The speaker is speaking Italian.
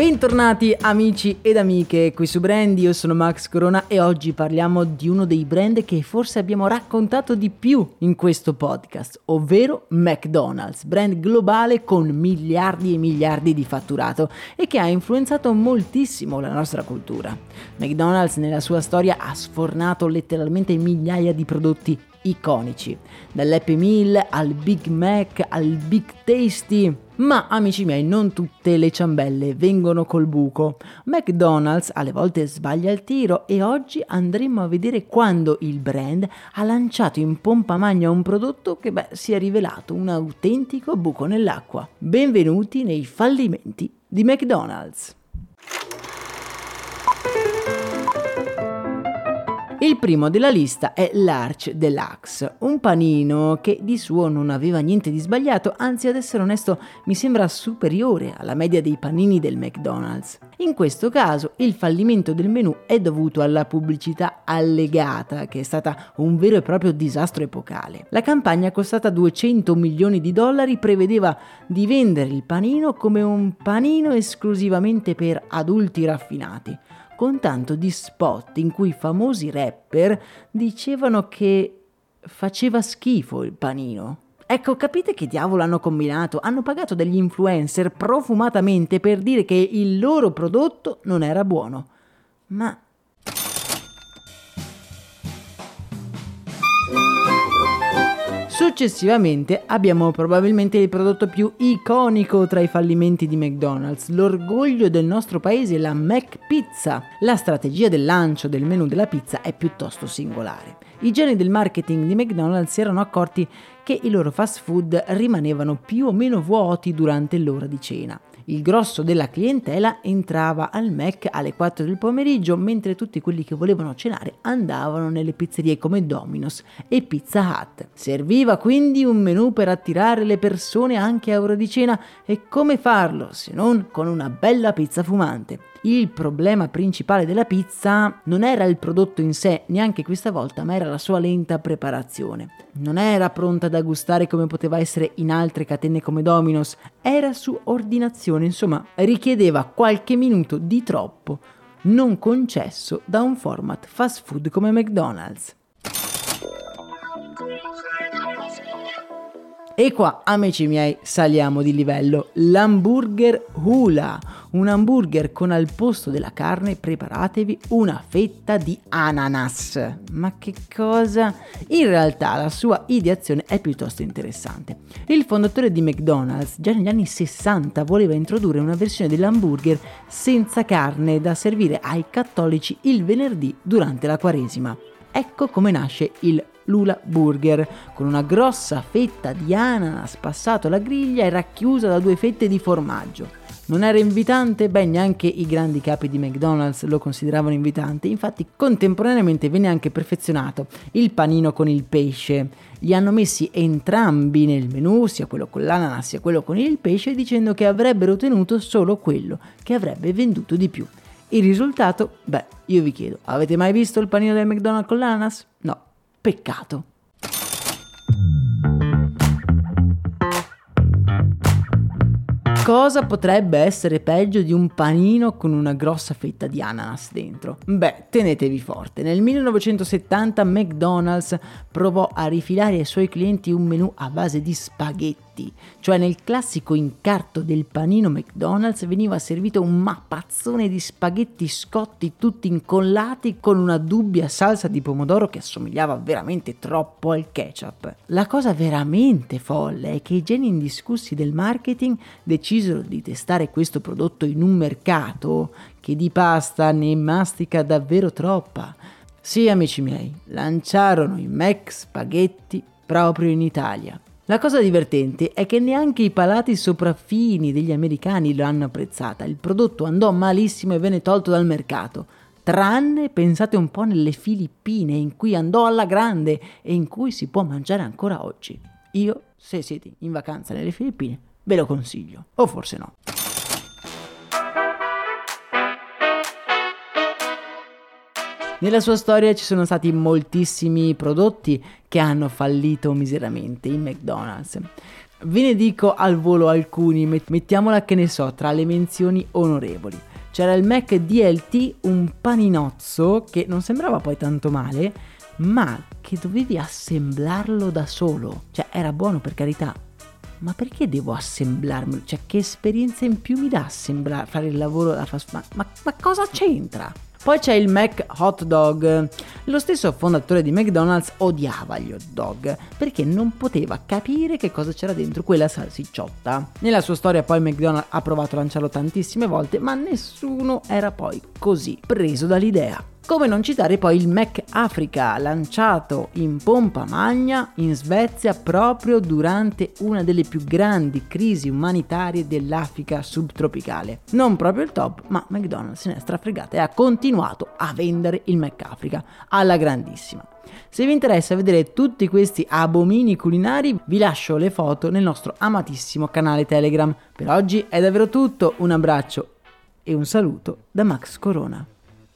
Bentornati amici ed amiche qui su Brand, io sono Max Corona e oggi parliamo di uno dei brand che forse abbiamo raccontato di più in questo podcast, ovvero McDonald's, brand globale con miliardi e miliardi di fatturato e che ha influenzato moltissimo la nostra cultura. McDonald's nella sua storia ha sfornato letteralmente migliaia di prodotti iconici, dall'Happy Meal al Big Mac al Big Tasty. Ma amici miei, non tutte le ciambelle vengono col buco. McDonald's alle volte sbaglia il tiro e oggi andremo a vedere quando il brand ha lanciato in pompa magna un prodotto che beh, si è rivelato un autentico buco nell'acqua. Benvenuti nei fallimenti di McDonald's. Il primo della lista è l'Arch Deluxe, un panino che di suo non aveva niente di sbagliato, anzi ad essere onesto mi sembra superiore alla media dei panini del McDonald's. In questo caso il fallimento del menù è dovuto alla pubblicità allegata, che è stata un vero e proprio disastro epocale. La campagna costata 200 milioni di dollari prevedeva di vendere il panino come un panino esclusivamente per adulti raffinati con tanto di spot in cui famosi rapper dicevano che faceva schifo il panino. Ecco, capite che diavolo hanno combinato? Hanno pagato degli influencer profumatamente per dire che il loro prodotto non era buono. Ma Successivamente abbiamo probabilmente il prodotto più iconico tra i fallimenti di McDonald's, l'orgoglio del nostro paese, la McPizza. La strategia del lancio del menù della pizza è piuttosto singolare. I geni del marketing di McDonald's si erano accorti che i loro fast food rimanevano più o meno vuoti durante l'ora di cena. Il grosso della clientela entrava al Mac alle 4 del pomeriggio, mentre tutti quelli che volevano cenare andavano nelle pizzerie come Domino's e Pizza Hut. Serviva quindi un menù per attirare le persone anche a ora di cena e come farlo se non con una bella pizza fumante. Il problema principale della pizza non era il prodotto in sé, neanche questa volta, ma era la sua lenta preparazione. Non era pronta da gustare come poteva essere in altre catene come Domino's, era su ordinazione, insomma, richiedeva qualche minuto di troppo, non concesso da un format fast food come McDonald's. E qua, amici miei, saliamo di livello. L'hamburger Hula. Un hamburger con al posto della carne, preparatevi una fetta di ananas. Ma che cosa? In realtà la sua ideazione è piuttosto interessante. Il fondatore di McDonald's già negli anni 60 voleva introdurre una versione dell'hamburger senza carne da servire ai cattolici il venerdì durante la Quaresima. Ecco come nasce il Lula Burger, con una grossa fetta di ananas passato alla griglia e racchiusa da due fette di formaggio. Non era invitante? Beh, neanche i grandi capi di McDonald's lo consideravano invitante, infatti contemporaneamente venne anche perfezionato il panino con il pesce. Li hanno messi entrambi nel menù, sia quello con l'ananas sia quello con il pesce, dicendo che avrebbero ottenuto solo quello che avrebbe venduto di più. Il risultato? Beh, io vi chiedo, avete mai visto il panino del McDonald's con l'ananas? No, peccato. Cosa potrebbe essere peggio di un panino con una grossa fetta di ananas dentro? Beh, tenetevi forte. Nel 1970 McDonald's provò a rifilare ai suoi clienti un menù a base di spaghetti spaghetti, cioè nel classico incarto del panino McDonald's veniva servito un mappazzone di spaghetti scotti tutti incollati con una dubbia salsa di pomodoro che assomigliava veramente troppo al ketchup. La cosa veramente folle è che i geni indiscussi del marketing decisero di testare questo prodotto in un mercato che di pasta ne mastica davvero troppa. Sì, amici miei, lanciarono i Mac spaghetti proprio in Italia. La cosa divertente è che neanche i palati sopraffini degli americani lo hanno apprezzata. Il prodotto andò malissimo e venne tolto dal mercato. Tranne, pensate un po', nelle Filippine, in cui andò alla grande e in cui si può mangiare ancora oggi. Io, se siete in vacanza nelle Filippine, ve lo consiglio. O forse no. Nella sua storia ci sono stati moltissimi prodotti che hanno fallito miseramente in McDonald's. Ve ne dico al volo alcuni, mettiamola che ne so, tra le menzioni onorevoli. C'era il Mac DLT, un paninozzo che non sembrava poi tanto male, ma che dovevi assemblarlo da solo. Cioè era buono per carità, ma perché devo assemblarmi? Cioè che esperienza in più mi dà assemblare, fare il lavoro da fast ma, ma, ma cosa c'entra? Poi c'è il Mac Hot Dog. Lo stesso fondatore di McDonald's odiava gli hot dog perché non poteva capire che cosa c'era dentro quella salsicciotta. Nella sua storia poi McDonald's ha provato a lanciarlo tantissime volte, ma nessuno era poi così preso dall'idea. Come non citare poi il Mac Africa, lanciato in pompa magna in Svezia proprio durante una delle più grandi crisi umanitarie dell'Africa subtropicale. Non proprio il top, ma McDonald's se ne è strafregata e ha continuato a vendere il Mac Africa alla grandissima. Se vi interessa vedere tutti questi abomini culinari, vi lascio le foto nel nostro amatissimo canale Telegram. Per oggi è davvero tutto, un abbraccio e un saluto da Max Corona.